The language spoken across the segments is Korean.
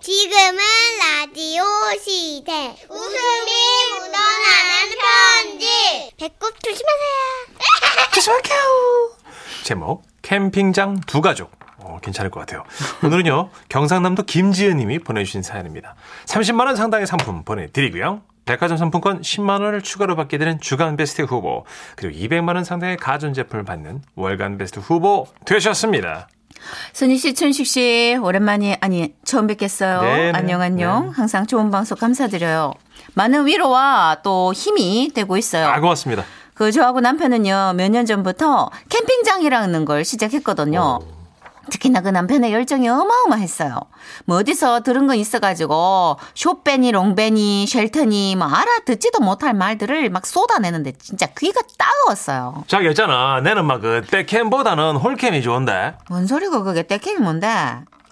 지금은 라디오 시대. 웃음이 묻어나는 편지. 배꼽 조심하세요. 조심할게요. 제목 캠핑장 두 가족. 어, 괜찮을 것 같아요. 오늘은요 경상남도 김지은 님이 보내주신 사연입니다. 30만 원 상당의 상품 보내드리고요. 백화점 상품권 10만 원을 추가로 받게 되는 주간 베스트 후보 그리고 200만 원 상당의 가전제품을 받는 월간 베스트 후보 되셨습니다. 선희 씨, 춘식 씨, 오랜만에, 아니, 처음 뵙겠어요. 네, 네, 안녕, 안녕. 네. 항상 좋은 방송 감사드려요. 많은 위로와 또 힘이 되고 있어요. 아 고맙습니다. 그, 저하고 남편은요, 몇 년 전부터 캠핑장이라는 걸 시작했거든요. 특히나 그 남편의 열정이 어마어마했어요. 뭐 어디서 들은 거 있어가지고 쇼배니 롱배니 쉘터니 뭐 알아듣지도 못할 말들을 막 쏟아내는데 진짜 귀가 따가웠어요. 자기 있잖아. 내는 막 그 떼캠보다는 홀캠이 좋은데. 뭔 소리고 그게 떼캠이 뭔데?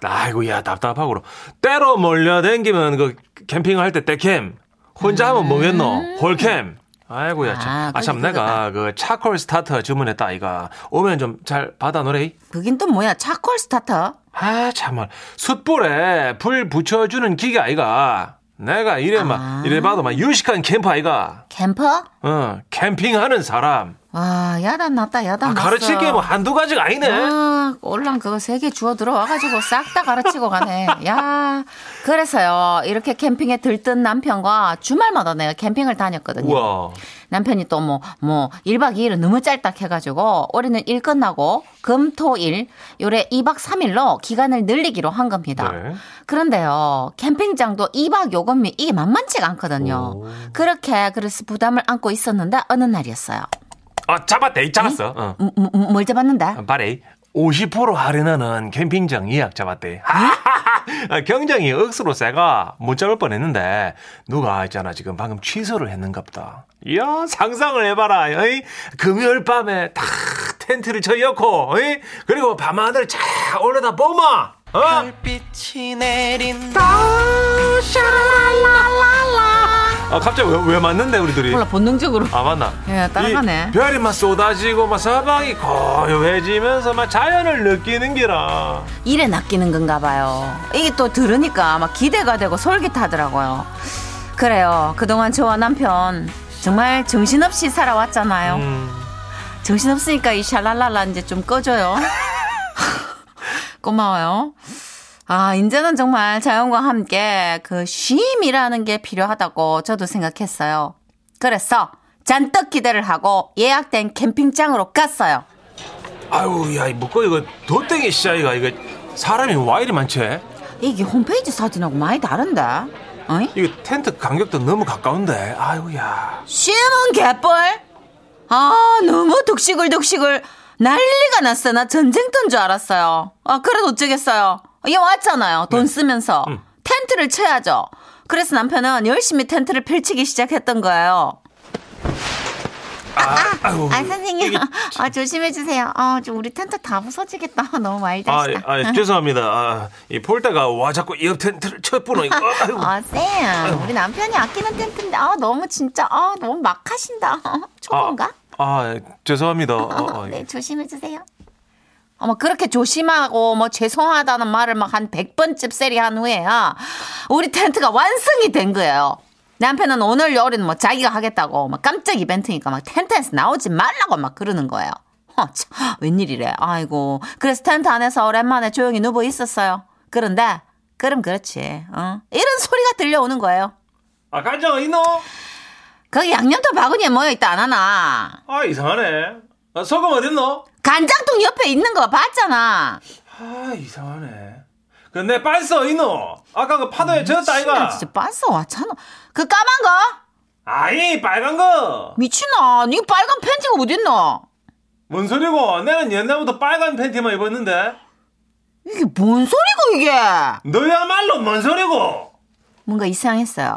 아이고 야 답답하고 떼로 몰려댕기면 그 캠핑할 때 떼캠 혼자 하면 뭐겠노 홀캠 아이고야 참. 아, 아, 참 내가 그 charcoal starter 주문했다 아이가 오면 좀 잘 받아 놓으래 그긴 또 뭐야 charcoal starter? 아 참말 숯불에 불 붙여주는 기계 아이가 내가 이래 막 아. 이래 봐도 막 유식한 캠프 아이가 캠퍼? 어 캠핑하는 사람 와 야단 났다 야단 아, 났어. 가르칠 게 뭐 한두 가지가 아니네 아, 올랑 그거 세 개 주워 들어와가지고 싹 다 가르치고 가네. 야, 그래서요 이렇게 캠핑에 들뜬 남편과 주말마다 내가 캠핑을 다녔거든요. 우와 남편이 또 뭐, 뭐, 1박 2일은 너무 짧딱 해가지고, 올해는 일 끝나고, 금, 토, 일, 요래 2박 3일로 기간을 늘리기로 한 겁니다. 네. 그런데요, 캠핑장도 2박 요금이 이게 만만치가 않거든요. 오. 그렇게, 그래서 부담을 안고 있었는데, 어느 날이었어요. 아 잡았대 이 잡았어 어. 음, 뭘 잡았는데? 바래 50% 할인하는 캠핑장 예약 잡았대. 아, 경쟁이 억수로 세가 못 잡을 뻔했는데 누가 있잖아 지금 방금 취소를 했는갑다. 이야 상상을 해봐라. 어이? 금요일 밤에 딱 텐트를 쳐놓고 어이? 그리고 밤하늘 쫙 올려다 보마. 어? 별빛이 내린다 아 갑자기 왜, 왜 맞는데 우리 둘이? 몰라, 본능적으로. 아 맞나? 예, 따라가네. 이 별이 막 쏟아지고 막 서방이 고요해지면서 막 자연을 느끼는 기라. 일에 낚이는 건가 봐요. 이게 또 들으니까 막 기대가 되고 솔깃하더라고요. 그래요. 그동안 저와 남편 정말 정신없이 살아왔잖아요. 음. 정신없으니까 이 샬랄랄라 이제 좀 꺼줘요. 고마워요. 아, 이제는 정말 자연과 함께 그 쉼이라는 게 필요하다고 저도 생각했어요. 그래서 잔뜩 기대를 하고 예약된 캠핑장으로 갔어요. 아유, 야, 이 묶어 이거 도땡이 씨아이가 이거 사람이 와 이리 많지? 이게 홈페이지 사진하고 많이 다른데? 어이? 이거 텐트 간격도 너무 가까운데. 아이고야. 심은 개뿔? 아, 너무 득시글득시글 난리가 났어. 나 전쟁터인 줄 알았어요. 아, 그래도 어쩌겠어요. 얘 왔잖아요. 돈 쓰면서. 음. 텐트를 쳐야죠. 그래서 남편은 열심히 텐트를 펼치기 시작했던 거예요. 아, 아유. 아, 선생님. 이게- 아, 조심해 주세요. 아, 좀 우리 텐트 다 부서지겠다. 너무 많이 아, 다시다. 아, 죄송합니다. 아, 이 폴대가 와 자꾸 옆 텐트를 쳐뿌노 이거. 아이고. 아, 쌤. 우리 남편이 아끼는 텐트인데, 아, 너무 진짜, 아, 너무 막 하신다. 초보인가? 아, 아, 죄송합니다. 어, 어, 네, 조심해 주세요. 어머, 그렇게 조심하고, 뭐, 죄송하다는 말을 막 한 100번쯤 세리 한 후에야, 우리 텐트가 완성이 된 거예요. 남편은 오늘 열은 뭐 자기가 하겠다고, 막 깜짝 이벤트니까 막 텐트에서 나오지 말라고 막 그러는 거예요. 어, 참, 웬일이래. 아이고. 그래서 텐트 안에서 오랜만에 조용히 누워 있었어요. 그런데, 그럼 그렇지. 어? 이런 소리가 들려오는 거예요. 아, 간장 있노? 거기 양념도 바구니에 모여있다 안 하나. 아, 이상하네. 아, 소금 어디 있노? 간장통 옆에 있는 거 봤잖아. 아, 이상하네. 근데 빤스 어디 있노? 아까 그 파도에 젖었다 아이가. 진짜 빤스 왔잖아. 그 까만 거? 아이, 빨간 거. 미친아. 니 빨간 팬티가 어딨노? 뭔 소리고? 내는 옛날부터 빨간 팬티만 입었는데. 이게 뭔 소리고 이게? 너야말로 뭔 소리고? 뭔가 이상했어요.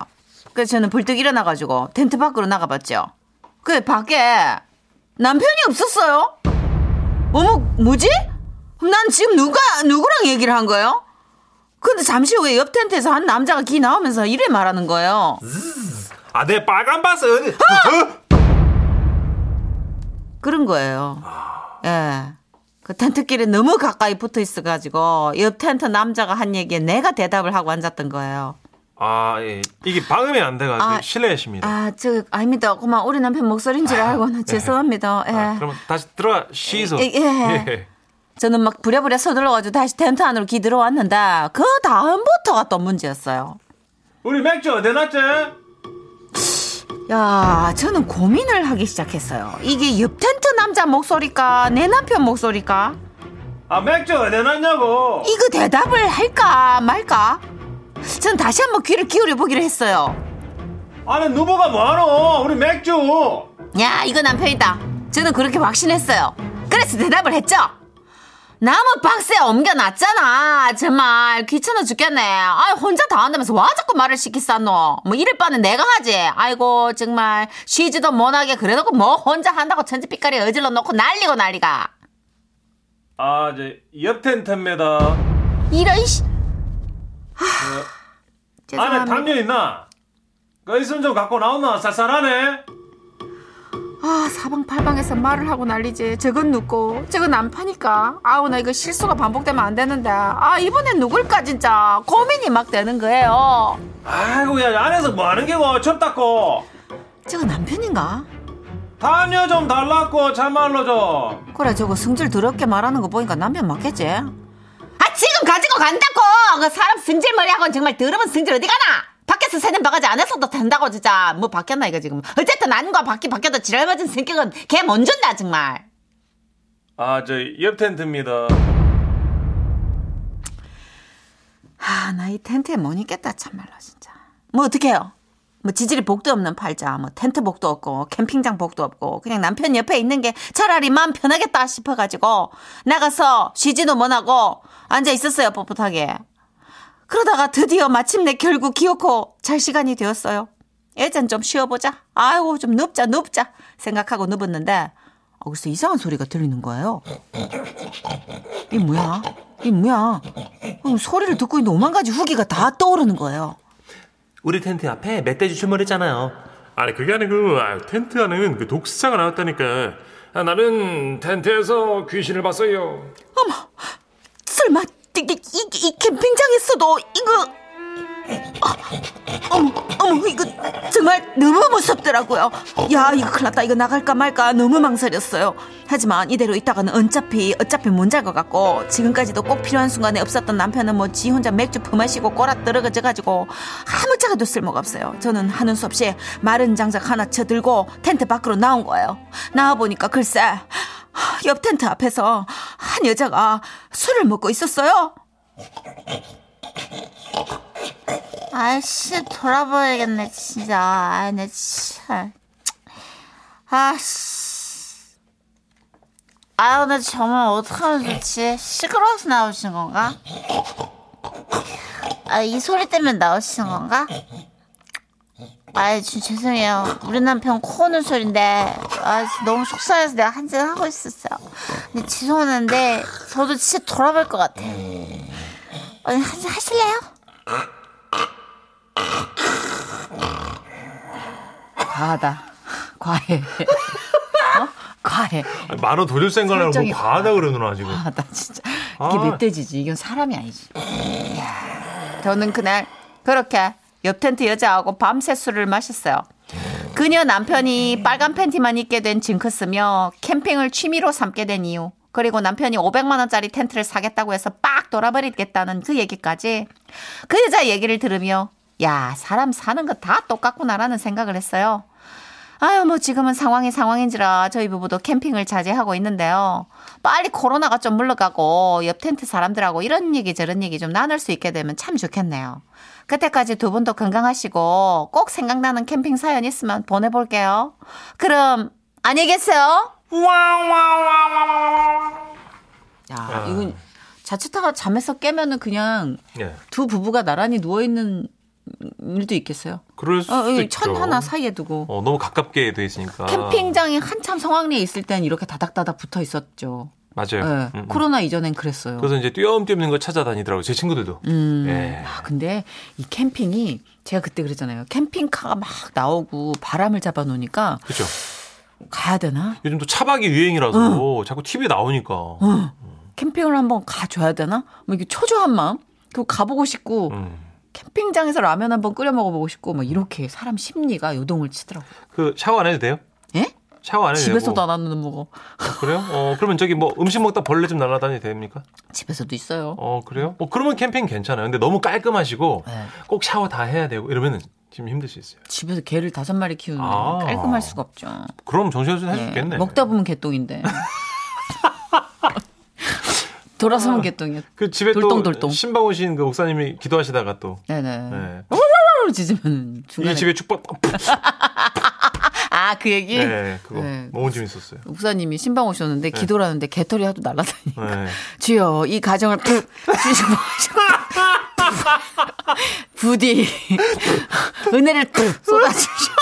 그래서 저는 불뚝 일어나가지고 텐트 밖으로 나가봤죠. 그 밖에 남편이 없었어요. 어머 뭐지? 난 지금 누가 누구랑 얘기를 한 거예요? 근데 잠시 후에 옆 텐트에서 한 남자가 기 나오면서 이래 말하는 거예요. 아, 내 빨간 바스 어디? 어? 그런 거예요. 예. 그 텐트끼리 너무 가까이 붙어 있어가지고 옆 텐트 남자가 한 얘기에 내가 대답을 하고 앉았던 거예요. 아, 예. 이게 방음이 안 돼가지고 아, 실례하십니다. 아, 저 아닙니다. 그만 우리 남편 목소리인 줄 알고는 죄송합니다. 예. 아, 그럼 다시 들어가 시소. 예, 예. 저는 막 부랴부랴 서둘러가지고 다시 텐트 안으로 기 들어왔는데 그 다음부터가 또 문제였어요. 우리 맥주 어디 놨지? 야, 저는 고민을 하기 시작했어요. 이게 옆 텐트 남자 목소리까 내 남편 목소리까 아, 맥주 어디 놨냐고. 이거 대답을 할까 말까? 전 다시 한번 귀를 기울여 보기로 했어요. 아니, 누보가 뭐하노? 우리 맥주. 야, 이거 남편이다. 저는 그렇게 확신했어요. 그래서 대답을 했죠. 나무 박스에 옮겨놨잖아. 정말 귀찮아 죽겠네. 아, 혼자 다 한다면서 와 자꾸 말을 시키쌌노. 뭐 이럴 바는 내가 하지. 아이고 정말 쉬지도 못하게 그래놓고 뭐 혼자 한다고 천지빛깔이 어질러 놓고 난리고 난리가. 아, 이제 옆 텐트입니다. 이런 씨. 하, 안에. 담요 있나? 그 있으면 좀 갖고 나오나? 쌀쌀하네? 아 사방팔방에서 말을 하고 난리지 저건 누구 저건 남파니까 아우 나 이거 실수가 반복되면 안 되는데 아 이번엔 누굴까 진짜 고민이 막 되는 거예요 아이고, 야, 안에서 뭐 하는 게고? 첩 닦고. 저거 남편인가? 담요 좀 달라고, 참말로 좀. 그래 저거 성질 더럽게 말하는 거 보니까 남편 맞겠지? 아 지금 가지고 간다고 그 사람 승질머리하고는 정말 더러운 승질 어디 가나 밖에서 새는 바가지 안에서도 된다고 진짜 뭐 바뀌었나 이거 지금 어쨌든 안과 바뀌 바뀌어도 지랄맞은 성격은 걔못 준다 정말 아, 저 옆 텐트입니다. 아, 나 이 텐트에 못 있겠다, 참말로, 진짜. 뭐, 어떡해요? 뭐, 지질이 복도 없는 팔자, 뭐, 텐트 복도 없고, 캠핑장 복도 없고, 그냥 남편 옆에 있는 게 차라리 마음 편하겠다 싶어가지고, 나가서 쉬지도 못하고, 앉아 있었어요, 뻣뻣하게. 그러다가 드디어 마침내 결국 기어코 잘 시간이 되었어요. 일단 좀 쉬어보자. 아이고, 좀 눕자, 눕자. 생각하고 눕었는데, 어, 글쎄 이상한 소리가 들리는 거예요. 이게 뭐야? 이게 뭐야? 어, 소리를 듣고 있는 오만 가지 후기가 다 떠오르는 거예요. 우리 텐트 앞에 멧돼지 출몰했잖아요. 아니, 그게 아니고, 아, 텐트 안에는 그 독사가 나왔다니까. 아, 나는 텐트에서 귀신을 봤어요. 어머, 설마 이, 이, 이, 이 캠핑장에서도 이거 아, 어머, 어머, 이거 정말 너무 무섭더라고요. 야, 이거 큰일 났다. 이거 나갈까 말까 너무 망설였어요. 하지만 이대로 있다가는 어차피, 어차피 못잘것 같고, 지금까지도 꼭 필요한 순간에 없었던 남편은 뭐 지 혼자 맥주 품마시고 꼬라 떨어져가지고, 아무짝에도 쓸모가 없어요. 저는 하는 수 없이 마른 장작 하나 쳐들고 텐트 밖으로 나온 거예요. 나와보니까 글쎄, 옆 텐트 앞에서 한 여자가 술을 먹고 있었어요. 아이씨 돌아버리겠네 진짜 아이 내 진짜 아씨 아유 나 정말 어떡하면 좋지 시끄러워서 나오신 건가? 아 이 소리 때문에 나오시는 건가? 아이 좀 죄송해요 우리 남편 코 오는 소린데 아 너무 속상해서 내가 한잔 하고 있었어요 근데 죄송한데 저도 진짜 돌아볼 것 같아 아니 한잔 하실래요? 과하다. 과해. 어? 과해. 만원 도줄 생각을 하고 과하다 그러누나, 지금. 과하다, 진짜. 이게 아. 멧돼지지. 이건 사람이 아니지. 이야. 저는 그날 그렇게 옆 텐트 여자하고 밤새 술을 마셨어요. 그녀 남편이 빨간 팬티만 입게 된 징크스며 캠핑을 취미로 삼게 된 이유. 그리고 남편이 500만 원짜리 텐트를 사겠다고 해서 빡 돌아버리겠다는 그 얘기까지 그 여자 얘기를 들으며 야 사람 사는 거 다 똑같구나라는 생각을 했어요. 아유 뭐 지금은 상황이 상황인지라 저희 부부도 캠핑을 자제하고 있는데요. 빨리 코로나가 좀 물러가고 옆 텐트 사람들하고 이런 얘기 저런 얘기 좀 나눌 수 있게 되면 참 좋겠네요. 그때까지 두 분도 건강하시고 꼭 생각나는 캠핑 사연 있으면 보내볼게요. 그럼 안녕히 계세요. 야, 이건 자칫하다 잠에서 깨면은 그냥 예. 두 부부가 나란히 누워 있는 일도 있겠어요. 그럴 수도 어, 있죠. 천 하나 사이에 두고 어, 너무 가깝게 돼 있으니까. 캠핑장이 한참 성황리에 있을 땐 이렇게 다닥다닥 붙어 있었죠. 맞아요. 네. 코로나 이전엔 그랬어요. 그래서 이제 있는 거 찾아다니더라고요. 제 친구들도. 음. 예. 아, 근데 이 캠핑이 제가 그때 그랬잖아요. 캠핑카가 막 나오고 바람을 잡아 놓으니까 그렇죠. 가야 되나? 요즘 또 차박이 유행이라서 자꾸 TV에 나오니까. 캠핑을 한번 가줘야 되나? 뭐 이게 초조한 마음? 그거 가보고 싶고 음. 캠핑장에서 라면 한번 끓여 먹어보고 싶고 뭐 이렇게 사람 심리가 요동을 치더라고요. 그 샤워 안 해도 돼요? 예? 샤워 안 해도 집에서도 되고. 안 하는 먹어. 어, 그래요? 어, 그러면 저기 뭐 음식 먹다 벌레 좀 날아다니도 됩니까? 집에서도 있어요. 어, 그래요? 어, 그러면 캠핑 괜찮아요. 근데 너무 깔끔하시고 네. 꼭 샤워 다 해야 되고 이러면은 좀 힘들 수 있어요. 집에서 개를 다섯 마리 키우는 아. 깔끔할 수가 없죠. 그럼 정신없이 할수 예, 있겠네. 먹다 보면 개똥인데. 돌아서면 개똥이야. 그 집에 돌똥돌똥. 또 신방 오신 그 목사님이 기도하시다가 또 네네. 네. 로 짖으면 중간에 이 집에 축복 아 그 얘기 네, 그거 네. 너무 재밌었어요. 목사님이 신방 오셨는데 기도를 하는데 개털이 하도 날라다니. 네. 주여 이 가정을 푹 주시고 부디 은혜를 푹 쏟아주시오.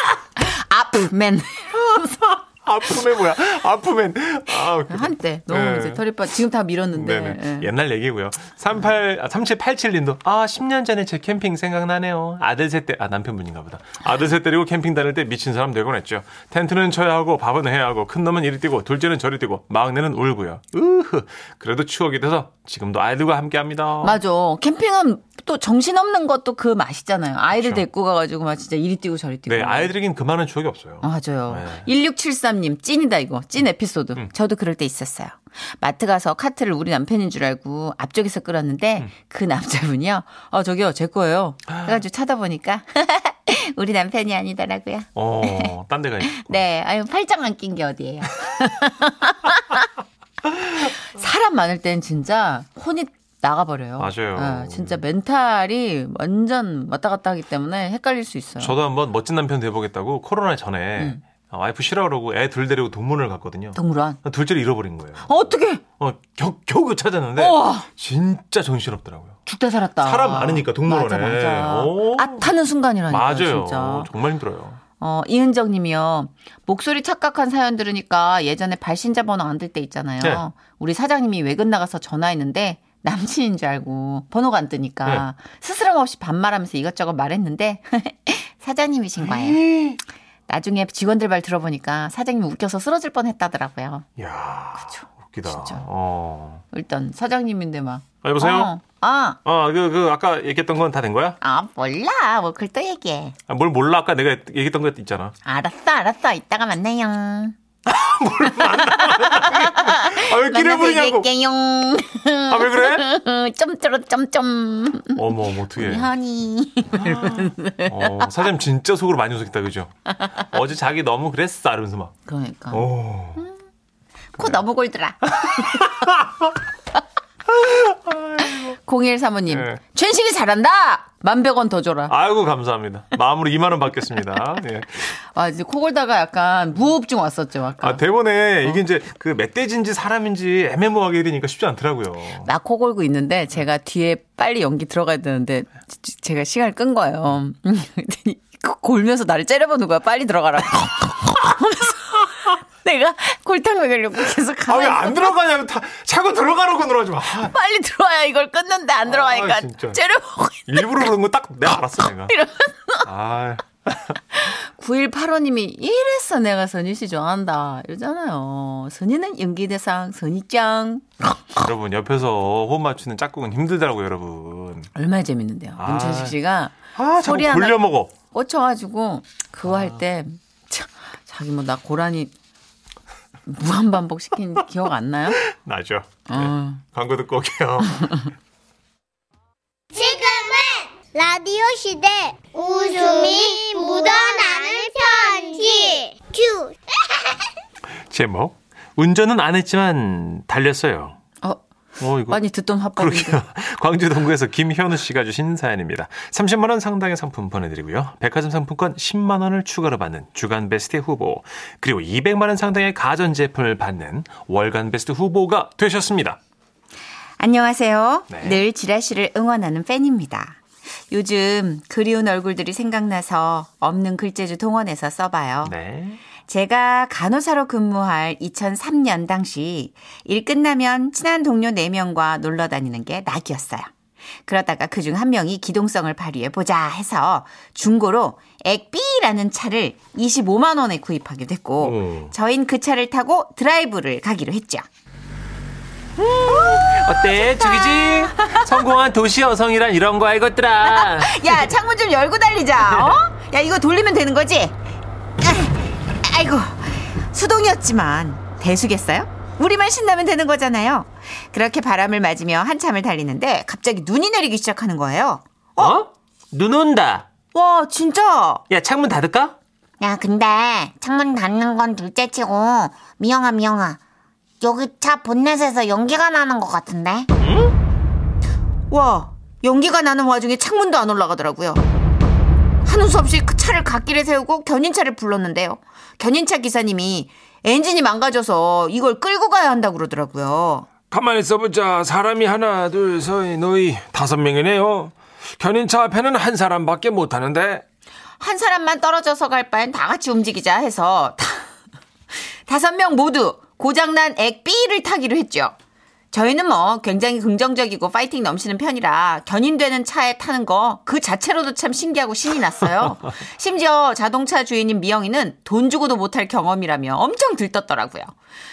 아프맨 아프면 뭐야? 아프면 아, 웃기다. 한때 너무 네. 이제 털이 빠 지금 다 밀었는데. 예. 옛날 얘기고요. 38, 아, 3787 님도, 아, 10년 전에 제 캠핑 생각나네요. 아들 셋 때, 아, 남편분인가 보다. 아들 셋 데리고 캠핑 다닐 때 미친 사람 되곤 했죠. 텐트는 쳐야 하고, 밥은 해야 하고, 큰 놈은 이리 뛰고, 둘째는 저리 뛰고, 막내는 울고요. 으흐. 그래도 추억이 돼서, 지금도 아이들과 함께 합니다. 맞아. 캠핑은 또 정신없는 것도 그 맛이잖아요. 아이를 그렇죠. 데리고 가가지고 막 진짜 이리 뛰고 저리 뛰고. 네, 아이들에겐 그 많은 추억이 없어요. 아, 맞아요. 네. 1673님, 찐이다, 이거. 찐 에피소드. 음. 저도 그럴 때 있었어요. 마트 가서 카트를 우리 남편인 줄 알고 앞쪽에서 끌었는데 음. 그 남자분이요. 어, 저기요, 제 거예요. 해가지고 쳐다보니까 우리 남편이 아니더라고요. 어, 딴 데가 있고. 네, 아유, 팔짱 안 낀 게 어디예요. 사람 많을 땐 진짜 혼이 나가버려요. 맞아요. 어, 진짜 멘탈이 완전 왔다 갔다 하기 때문에 헷갈릴 수 있어요. 저도 한번 멋진 남편 돼보겠다고 코로나 전에 음. 아, 와이프 쉬라 그러고 애 둘 데리고 동문을 갔거든요. 동물원. 둘째를 잃어버린 거예요. 어떻게? 어, 겨, 겨우 찾았는데 우와. 진짜 정신없더라고요. 죽다 살았다. 사람 많으니까 동물원에. 맞아, 맞아. 오. 아 타는 순간이라니까 맞아요. 진짜. 정말 힘들어요. 어, 이은정 님이요. 목소리 착각한 사연 들으니까 예전에 발신자 번호 안 들 때 있잖아요. 네. 우리 사장님이 외근 나가서 전화했는데 남친인 줄 알고 번호가 안 뜨니까 스스럼 없이 반말하면서 이것저것 말했는데 사장님이신 거예요. 나중에 직원들 말 들어보니까 사장님이 웃겨서 쓰러질 뻔했다더라고요. 이야. 그쵸. 웃기다. 진짜. 어. 일단 사장님인데 막. 아, 여보세요? 어, 아, 어, 그, 그, 아까 얘기했던 건 다 된 거야? 아 몰라. 뭐 그걸 또 얘기해. 아, 뭘 몰라? 아까 내가 얘기했던 거 있잖아. 알았어, 알았어. 이따가 만나요. 아, 왜 끼를 부리냐고. 아, 왜 그래? 점쩌로 점점. 어머, 어머, 어떡해. 허니. 어, 사장님 진짜 속으로 많이 웃었겠다, 그죠? 어제 자기 너무 그랬어. 이러면서 막. 그러니까. 오. 코 너무 골더라. 0135님. 네. chuyển 식이 잘한다! 만백 원 더 줘라. 아이고, 감사합니다. 마음으로 2만 원 받겠습니다. 예. 아, 이제 코 골다가 약간 무호흡증 왔었죠, 아까. 아, 대본에 어. 이게 이제 그 멧돼지인지 사람인지 애매모호하게 이러니까 쉽지 않더라고요. 막 코 골고 있는데 제가 뒤에 빨리 연기 들어가야 되는데 지- 제가 시간을 끈 거예요. 골면서 나를 째려보는 거야. 빨리 들어가라고. 내가 골탕 먹이려고 계속 아, 가만히 왜안 들어가냐고. 다, 자꾸 들어가라고 그러지 마. 아, 빨리 들어와야 이걸 끊는데 안 들어가니까 아, 진짜. 째려보고 일부러 그런 거 딱 내가 알았어, 내가. 이러면서 아, 9185님이 이래서 내가 선희 씨 좋아한다 이러잖아요. 선희는 연기대상 선희짱 여러분, 옆에서 호흡 맞추는 짝꿍은 힘들더라고요, 여러분. 얼마나 재밌는데요. 아. 문천식 씨가 아, 소리 하나 골려 먹어. 꽂혀가지고 그거 아. 할때 자기 뭐 나 고라니 무한 반복 시킨 기억 안 나요? 나죠. 어. 광고 듣고 올게요. 지금은 라디오 시대 웃음이 묻어나는 편지 큐 제목. 운전은 안 했지만 달렸어요. 어 어, 이거. 많이 듣던 화법인데. 광주 동구에서 김현우 씨가 주신 사연입니다. 30만 원 상당의 상품 보내드리고요. 백화점 상품권 10만 원을 추가로 받는 주간 베스트 후보 그리고 200만 원 상당의 가전 제품을 받는 월간 베스트 후보가 되셨습니다. 안녕하세요. 네. 늘 지라시를 응원하는 팬입니다. 요즘 그리운 얼굴들이 생각나서 없는 글재주 동원해서 써봐요. 네. 제가 간호사로 근무할 2003년 당시 일 끝나면 친한 동료 4명과 놀러 다니는 게 낙이었어요. 그러다가 그 중 한 명이 기동성을 발휘해 보자 해서 중고로 액비라는 차를 25만 원에 구입하게 됐고 오. 저흰 그 차를 타고 드라이브를 가기로 했죠. 어때? 죽이지? 성공한 도시 여성이란 이런 거야, 이것들아. 야, 창문 좀 열고 달리자. 어? 야, 이거 돌리면 되는 거지? 아, 아이고, 수동이었지만 대수겠어요? 우리만 신나면 되는 거잖아요. 그렇게 바람을 맞으며 한참을 달리는데 갑자기 눈이 내리기 시작하는 거예요. 어? 눈 온다. 와, 진짜? 야, 창문 닫을까? 야, 근데 창문 닫는 건 둘째치고 미영아, 미영아. 여기 차 본넷에서 연기가 나는 것 같은데? 와, 연기가 나는 와중에 창문도 안 올라가더라고요. 하는 수 없이 그 차를 갓길에 세우고 견인차를 불렀는데요. 견인차 기사님이 엔진이 망가져서 이걸 끌고 가야 한다고 그러더라고요. 가만히 있어보자. 사람이 하나, 둘, 셋, 너희 다섯 명이네요. 견인차 앞에는 한 사람밖에 못 타는데. 한 사람만 떨어져서 갈 바엔 다 같이 움직이자 해서 다, 다섯 명 모두 고장난 액 B를 타기로 했죠. 저희는 뭐 굉장히 긍정적이고 파이팅 넘치는 편이라 견인되는 차에 타는 거 그 자체로도 참 신기하고 신이 났어요. 심지어 자동차 주인인 미영이는 돈 주고도 못할 경험이라며 엄청 들떴더라고요.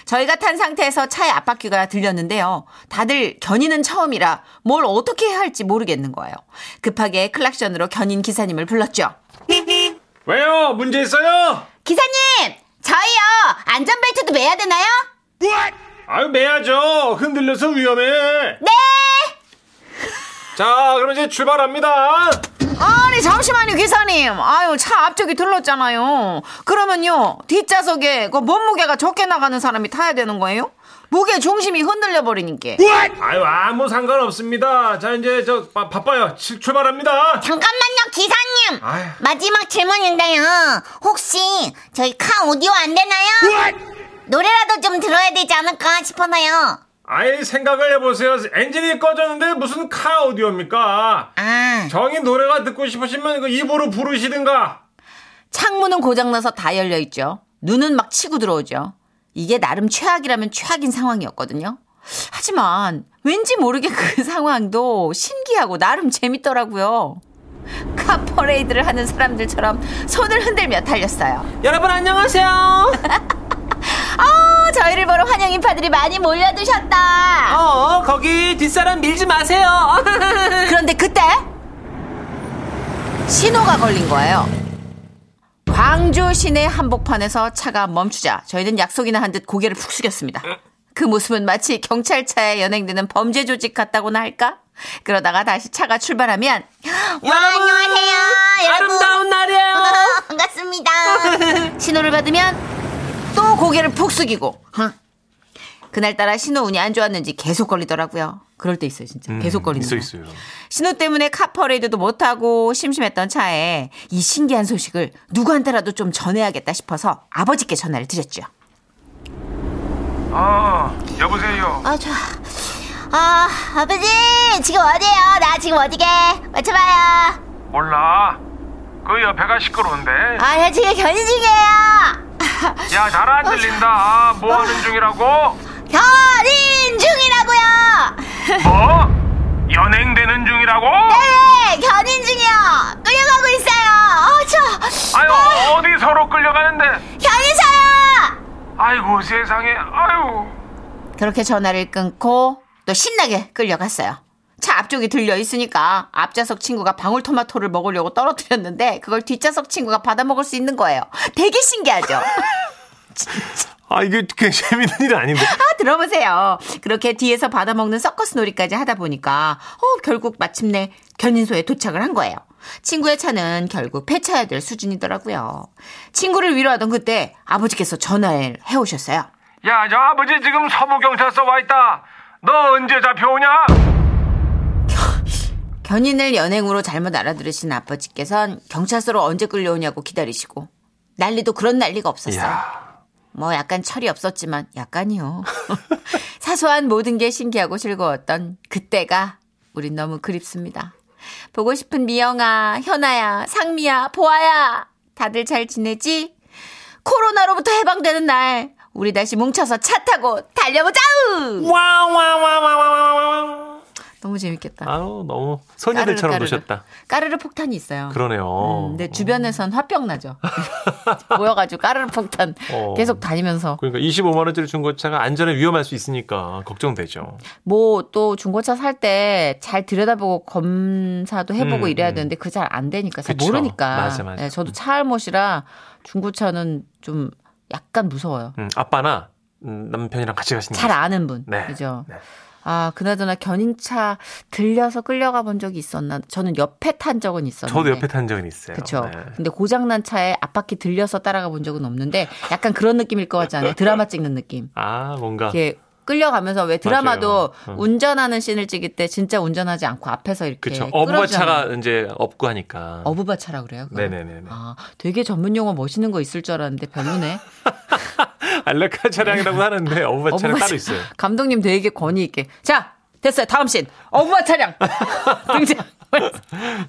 저희가 탄 상태에서 차의 앞바퀴가 들렸는데요. 다들 견인은 처음이라 뭘 어떻게 해야 할지 모르겠는 거예요. 급하게 클락션으로 견인 기사님을 불렀죠. 왜요? 문제 있어요? 기사님! 저희요! 안전벨트도 매야 되나요? 아유, 매야죠. 흔들려서 위험해. 네! 자, 그럼 이제 출발합니다. 아니, 잠시만요, 기사님. 아유, 차 앞쪽이 들렀잖아요. 그러면요, 뒷좌석에 그 몸무게가 적게 나가는 사람이 타야 되는 거예요? 무게 중심이 흔들려 버리니까. 아유, 아무 상관 없습니다. 자, 이제 저 바, 바빠요. 치- 출발합니다. 잠깐만요, 기사님! 아유. 마지막 질문인데요. 혹시 저희 카 오디오 안 되나요? 노래라도 좀 들어야 되지 않을까 싶어서요. 아이, 생각을 해보세요. 엔진이 꺼졌는데 무슨 카 오디오입니까? 아, 정이 노래가 듣고 싶으시면 그 입으로 부르시든가. 창문은 고장나서 다 열려있죠. 눈은 막 치고 들어오죠. 이게 나름 최악이라면 최악인 상황이었거든요. 하지만 왠지 모르게 그 상황도 신기하고 나름 재밌더라고요. 카 퍼레이드를 하는 사람들처럼 손을 흔들며 달렸어요. 여러분, 안녕하세요. 아, 저희를 보러 환영 인파들이 많이 몰려드셨다. 어, 거기 뒷사람 밀지 마세요. 그런데 그때 신호가 걸린 거예요. 광주 시내 한복판에서 차가 멈추자 저희는 약속이나 한 듯 고개를 푹 숙였습니다. 그 모습은 마치 경찰차에 연행되는 범죄 조직 같다고나 할까? 그러다가 다시 차가 출발하면 와, 안녕하세요. 여러분. 아름다운 날이에요. 반갑습니다. 신호를 받으면 또 고개를 푹 숙이고 흥. 그날따라 신호 운이 안 좋았는지 계속 걸리더라고요. 그럴 때 있어요, 진짜. 계속 걸리는 있어, 거. 있어요. 신호 때문에 카퍼레이드도 못하고 심심했던 차에 이 신기한 소식을 누구한테라도 좀 전해야겠다 싶어서 아버지께 전화를 드렸죠. 아, 여보세요. 아, 좋아. 아, 아버지, 지금 어디에요? 나 지금 어디게? 맞춰봐요. 몰라. 그 옆에가 시끄러운데. 아, 나 지금 견인 중이에요. 야, 잘 안 들린다. 뭐 하는 중이라고? 견인 중이라고요. 뭐? 연행되는 중이라고? 네, 견인 중이요. 끌려가고 있어요. 어, 저 아유, 어디 서로 끌려가는데? 견인사요. 아이고, 세상에. 아유. 그렇게 전화를 끊고 또 신나게 끌려갔어요. 차 앞쪽이 들려 있으니까 앞좌석 친구가 방울토마토를 먹으려고 떨어뜨렸는데 그걸 뒷좌석 친구가 받아 먹을 수 있는 거예요. 되게 신기하죠? 아, 이게 그 재밌는 일 아닌데. 아, 들어보세요. 그렇게 뒤에서 받아먹는 서커스 놀이까지 하다 보니까, 어, 결국 마침내 견인소에 도착을 한 거예요. 친구의 차는 결국 폐차해야 될 수준이더라고요. 친구를 위로하던 그때 아버지께서 전화를 해오셨어요. 야, 저 아버지 지금 서부경찰서 와 있다. 너 언제 잡혀오냐? 견인을 연행으로 잘못 알아들으신 아버지께선 경찰서로 언제 끌려오냐고 기다리시고, 난리도 그런 난리가 없었어요. 뭐 약간 철이 없었지만 약간이요. 사소한 모든 게 신기하고 즐거웠던 그때가 우린 너무 그립습니다. 보고 싶은 미영아, 현아야, 상미야, 보아야. 다들 잘 지내지? 코로나로부터 해방되는 날 우리 다시 뭉쳐서 차 타고 달려보자. 와와와와와와. 너무 재밌겠다. 아우 너무 소녀들처럼 노셨다. 까르르 폭탄이 있어요. 그러네요. 음, 근데 주변에선 화병 나죠. 모여가지고 까르르 폭탄 어. 계속 다니면서 그러니까 25만 원짜리 중고차가 안전에 위험할 수 있으니까 걱정되죠. 뭐 또 중고차 살 때 잘 들여다보고 검사도 해보고 음, 이래야 음. 되는데 그 잘 안 되니까 잘 그쵸. 모르니까. 맞아, 맞아. 네, 저도 차알못이라 중고차는 좀 약간 무서워요. 음, 아빠나 음, 남편이랑 같이 가시는 잘게 아는 분. 네. 그죠? 네. 아, 그나저나 견인차 들려서 끌려가 본 적이 있었나? 저는 옆에 탄 적은 있었는데. 저도 옆에 탄 적은 있어요. 그렇죠. 네. 근데 고장난 차에 앞바퀴 들려서 따라가 본 적은 없는데 약간 그런 느낌일 것 같지 않아요? 드라마 찍는 느낌. 아 뭔가 이렇게 끌려가면서 왜 드라마도 맞아요. 어. 운전하는 씬을 찍을 때 진짜 운전하지 않고 앞에서 이렇게 그렇죠. 끌어주잖아요. 어부차가 이제 없고 하니까. 어부바차라 그래요? 그걸? 네네네네. 아, 되게 전문 용어 멋있는 거 있을 줄 알았는데 별로네. 알레카 차량이라고 하는데 어부차 차량 어부바 따로 차- 있어요. 감독님 되게 권위 있게. 자, 됐어요. 다음 씬. 어부바 차량. 등장.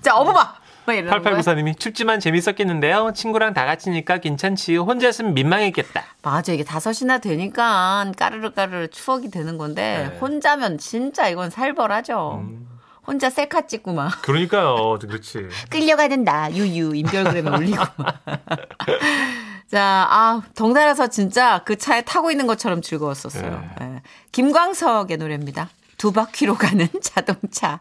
자, 어부바. 뭐 이러는 거야. 8894님이 춥지만 재밌었겠는데요. 친구랑 다 같이니까 괜찮지요. 혼자였으면 민망했겠다. 맞아. 이게 다섯이나 되니까 까르르 까르르 추억이 되는 건데 네. 혼자면 진짜 이건 살벌하죠. 음. 혼자 셀카 찍고 막 그러니까요. 그렇지. 끌려가야 된다. 유유 인별그램에 올리고. 막. 자, 아, 덩달아서 진짜 그 차에 타고 있는 것처럼 즐거웠었어요. 예. 김광석의 노래입니다. 두 바퀴로 가는 자동차.